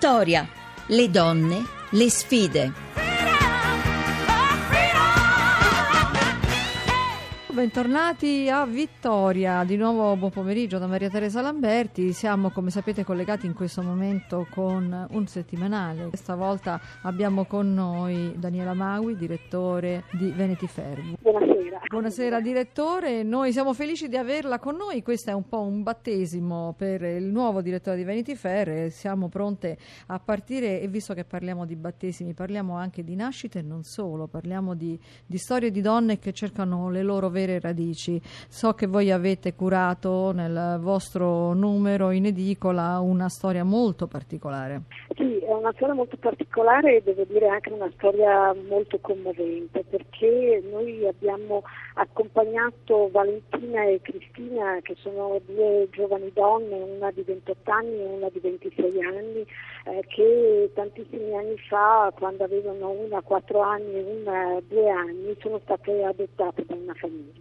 Vittoria, le donne, le sfide. Bentornati a Vittoria, di nuovo buon pomeriggio da Maria Teresa Lamberti, siamo come sapete collegati in questo momento con un settimanale, questa volta abbiamo con noi Daniela Maui, direttore di Veneti Fermo. Buonasera. Buonasera direttore, noi siamo felici di averla con noi, questo è un po' un battesimo per il nuovo direttore di Veneti Fair, siamo pronte a partire e visto che parliamo di battesimi parliamo anche di nascite e non solo, parliamo di, di storie di donne che cercano le loro vere radici. So che voi avete curato nel vostro numero in edicola una storia molto particolare. Sì, è una storia molto particolare e devo dire anche una storia molto commovente perché noi abbiamo accompagnato Valentina e Cristina che sono due giovani donne, una di 28 anni e una di 26 anni, eh, che tantissimi anni fa, quando avevano una 4 anni e una 2 anni, sono state adottate da una famiglia.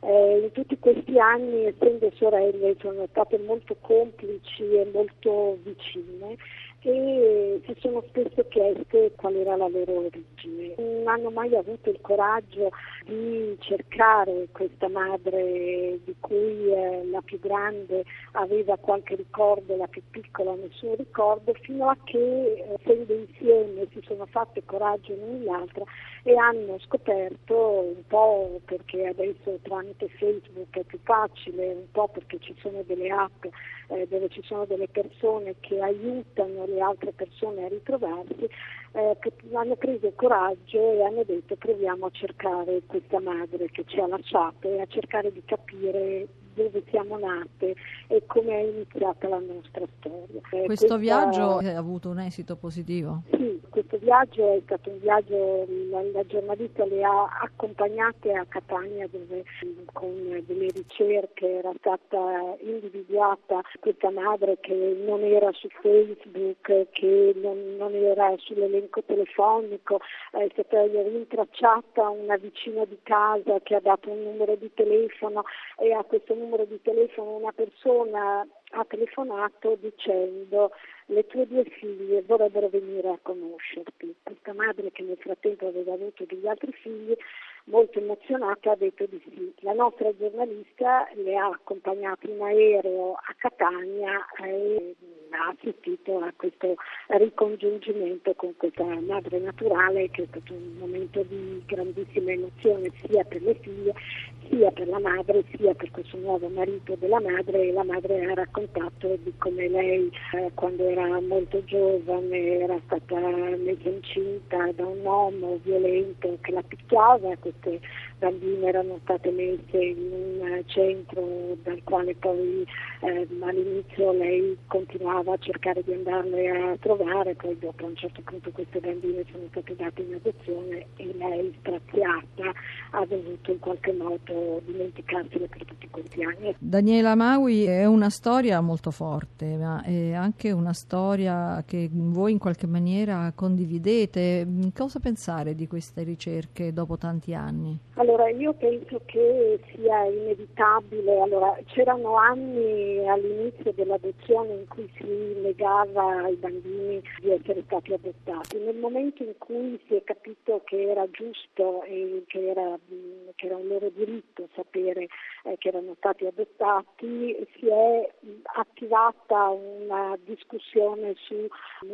Eh, in tutti questi anni, essendo sorelle, sono state molto complici e molto vicine e si sono spesso chieste qual era la loro origine. Non hanno mai avuto il coraggio di cercare questa madre di cui eh, la più grande aveva qualche ricordo, la più piccola nessun ricordo, fino a che essendo insieme si sono fatte coraggio l'una e l'altra e hanno scoperto un po' perché adesso tramite Facebook è più facile, un po' perché ci sono delle app eh, dove ci sono delle persone che aiutano le altre persone a ritrovarsi, eh, che hanno preso coraggio e hanno detto proviamo a cercare questa madre che ci ha lasciato e a cercare di capire dove siamo nate e come è iniziata la nostra storia. Eh, questo viaggio ha avuto un esito positivo? Sì, questo viaggio è stato un viaggio, la, la giornalista le ha accompagnate a Catania dove con delle ricerche era stata individuata questa madre che non era su Facebook, che non, non era sull'elenco telefonico, è stata rintracciata una vicina di casa che ha dato un numero di telefono e a questo numero numero di telefono una persona ha telefonato dicendo le tue due figlie vorrebbero venire a conoscerti. Questa madre che nel frattempo aveva avuto degli altri figli, molto emozionata, ha detto di sì. La nostra giornalista le ha accompagnate in aereo a Catania e ha assistito a questo ricongiungimento con questa madre naturale che è stato un momento di grandissima emozione sia per le figlie sia per la madre sia per questo nuovo marito della madre. E la madre ha raccontato di come lei eh, quando era molto giovane era stata messa incinta da un uomo violento che la picchiava, queste bambine erano state messe in un centro dal quale poi eh, all'inizio lei continuava a cercare di andarle a trovare, poi dopo a un certo punto queste bambine sono state date in adozione e lei straziata ha dovuto in qualche modo dimenticarsele per tutti questi anni. Daniela Maui è una storia molto forte, ma è anche una storia che voi in qualche maniera condividete. Cosa pensare di queste ricerche dopo tanti anni? Allora, io penso che sia inevitabile. Allora, c'erano anni all'inizio dell'adozione in cui si negava ai bambini di essere stati adottati. Nel momento in cui si è capito che era giusto e che era, che era un loro diritto sapere eh, che erano stati adottati, si è attivata una discussione su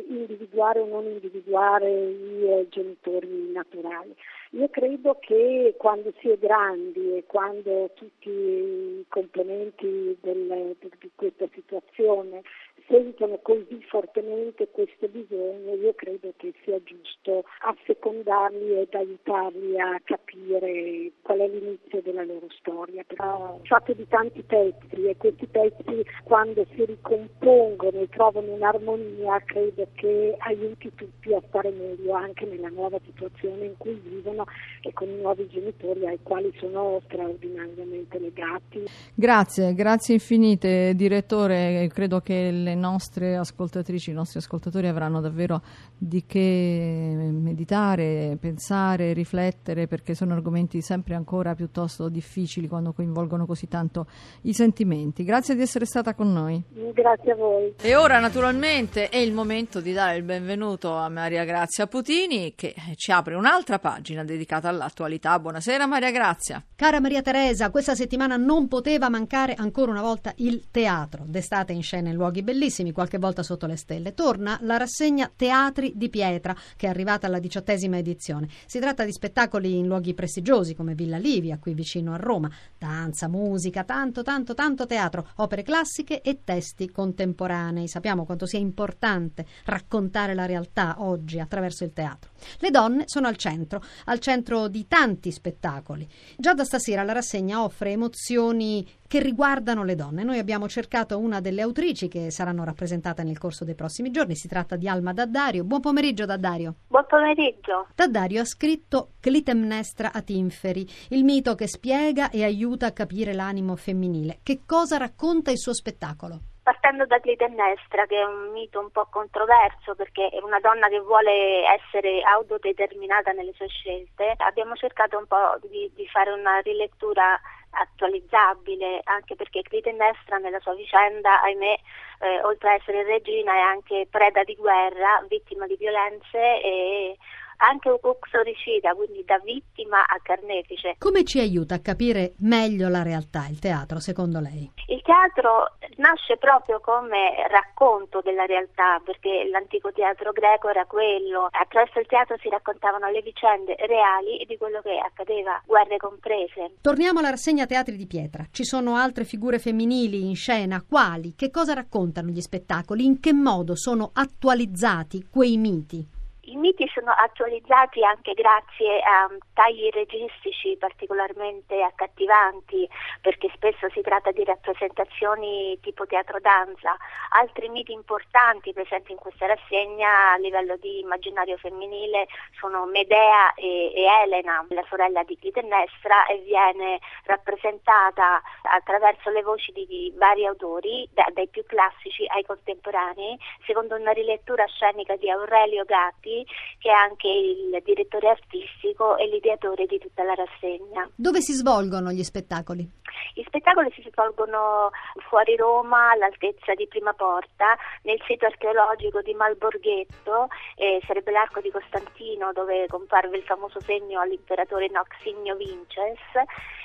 individuare o non individuare i eh, genitori naturali. Io credo che quando si è grandi e quando tutti i componenti del, di questa situazione sentono così fortemente questo bisogno, io credo che sia giusto assecondarli ed aiutarli a capire qual è l'inizio della loro storia. Però fatto di tanti pezzi e questi pezzi quando si ricompongono e trovano un'armonia credo che aiuti tutti a stare meglio anche nella nuova situazione in cui vivono e con i nuovi genitori ai quali sono straordinariamente legati. Grazie, grazie infinite direttore, credo che le nostre ascoltatrici, i nostri ascoltatori avranno davvero di che meditare, pensare, riflettere, perché sono argomenti sempre ancora piuttosto difficili quando coinvolgono così tanto i sentimenti. Grazie di essere stata con noi. Grazie a voi. E ora naturalmente è il momento di dare il benvenuto a Maria Grazia Putini che ci apre un'altra pagina dedicata all'attualità. Buonasera Maria Grazia. Cara Maria Teresa, questa settimana non poteva mancare ancora una volta il teatro, d'estate in scena in luoghi bellissimi, qualche volta sotto le stelle. Torna la rassegna Teatri di Pietra, che è arrivata alla diciottesima edizione. Si tratta di spettacoli in luoghi prestigiosi come Villa Livia, qui vicino a Roma. Danza, musica, tanto, tanto, tanto teatro, opere classiche e testi contemporanei. Sappiamo quanto sia importante raccontare la realtà oggi attraverso il teatro. Le donne sono al centro, al centro di tanti spettacoli. Già da stasera la rassegna offre emozioni che riguardano le donne. Noi abbiamo cercato una delle autrici che saranno rappresentate nel corso dei prossimi giorni. Si tratta di Alma Daddario. Buon pomeriggio, Daddario. Buon pomeriggio. Daddario ha scritto Clitemnestra a Tinferi, il mito che spiega e aiuta a capire l'animo femminile. Che cosa racconta il suo spettacolo? partendo da Clitemnestra, che è un mito un po' controverso perché è una donna che vuole essere autodeterminata nelle sue scelte, abbiamo cercato un po' di, di fare una rilettura attualizzabile, anche perché Clitemnestra nella sua vicenda, ahimè, eh, oltre a essere regina è anche preda di guerra, vittima di violenze e anche un uxoricida, quindi da vittima a carnefice. Come ci aiuta a capire meglio la realtà il teatro, secondo lei? Il teatro nasce proprio come racconto della realtà, perché l'antico teatro greco era quello. Attraverso il teatro si raccontavano le vicende reali e di quello che accadeva, guerre comprese. Torniamo alla rassegna Teatri di Pietra. Ci sono altre figure femminili in scena? Quali? Che cosa raccontano gli spettacoli? In che modo sono attualizzati quei miti? I miti sono attualizzati anche grazie a tagli registici particolarmente accattivanti, perché spesso si tratta di rappresentazioni tipo teatro danza. Altri miti importanti presenti in questa rassegna a livello di immaginario femminile sono Medea e, e Elena, la sorella di Clitennestra, e viene rappresentata attraverso le voci di vari autori, da, dai più classici ai contemporanei, secondo una rilettura scenica di Aurelio Gatti che è anche il direttore artistico e l'ideatore di tutta la rassegna. Dove si svolgono gli spettacoli? Gli spettacoli si svolgono fuori Roma, all'altezza di Prima Porta, nel sito archeologico di Malborghetto, eh, sarebbe l'arco di Costantino dove comparve il famoso segno all'imperatore Noxigno Vinces,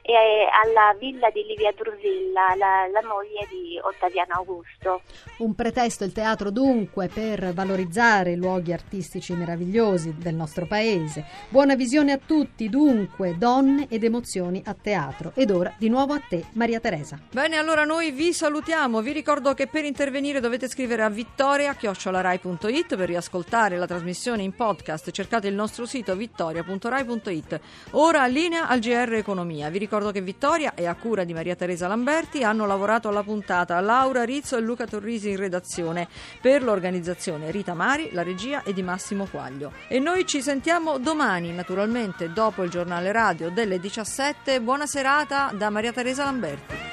e alla villa di Livia Drusilla, la, la moglie di Ottaviano Augusto. Un pretesto il teatro dunque per valorizzare i luoghi artistici meravigliosi del nostro paese. Buona visione a tutti dunque, donne ed emozioni a teatro. Ed ora di nuovo a te Maria Teresa. Bene, allora noi vi salutiamo. Vi ricordo che per intervenire dovete scrivere a vittoria@rai.it per riascoltare la trasmissione in podcast. Cercate il nostro sito vittoria.rai.it. Ora linea al GR Economia. Vi ricordo che Vittoria e a cura di Maria Teresa Lamberti hanno lavorato alla puntata Laura Rizzo e Luca Torrisi in redazione. Per l'organizzazione Rita Mari, la regia è di Massimo Quaglio. E noi ci sentiamo domani, naturalmente, dopo il giornale radio delle 17. Buona serata da Maria Teresa Lamberti.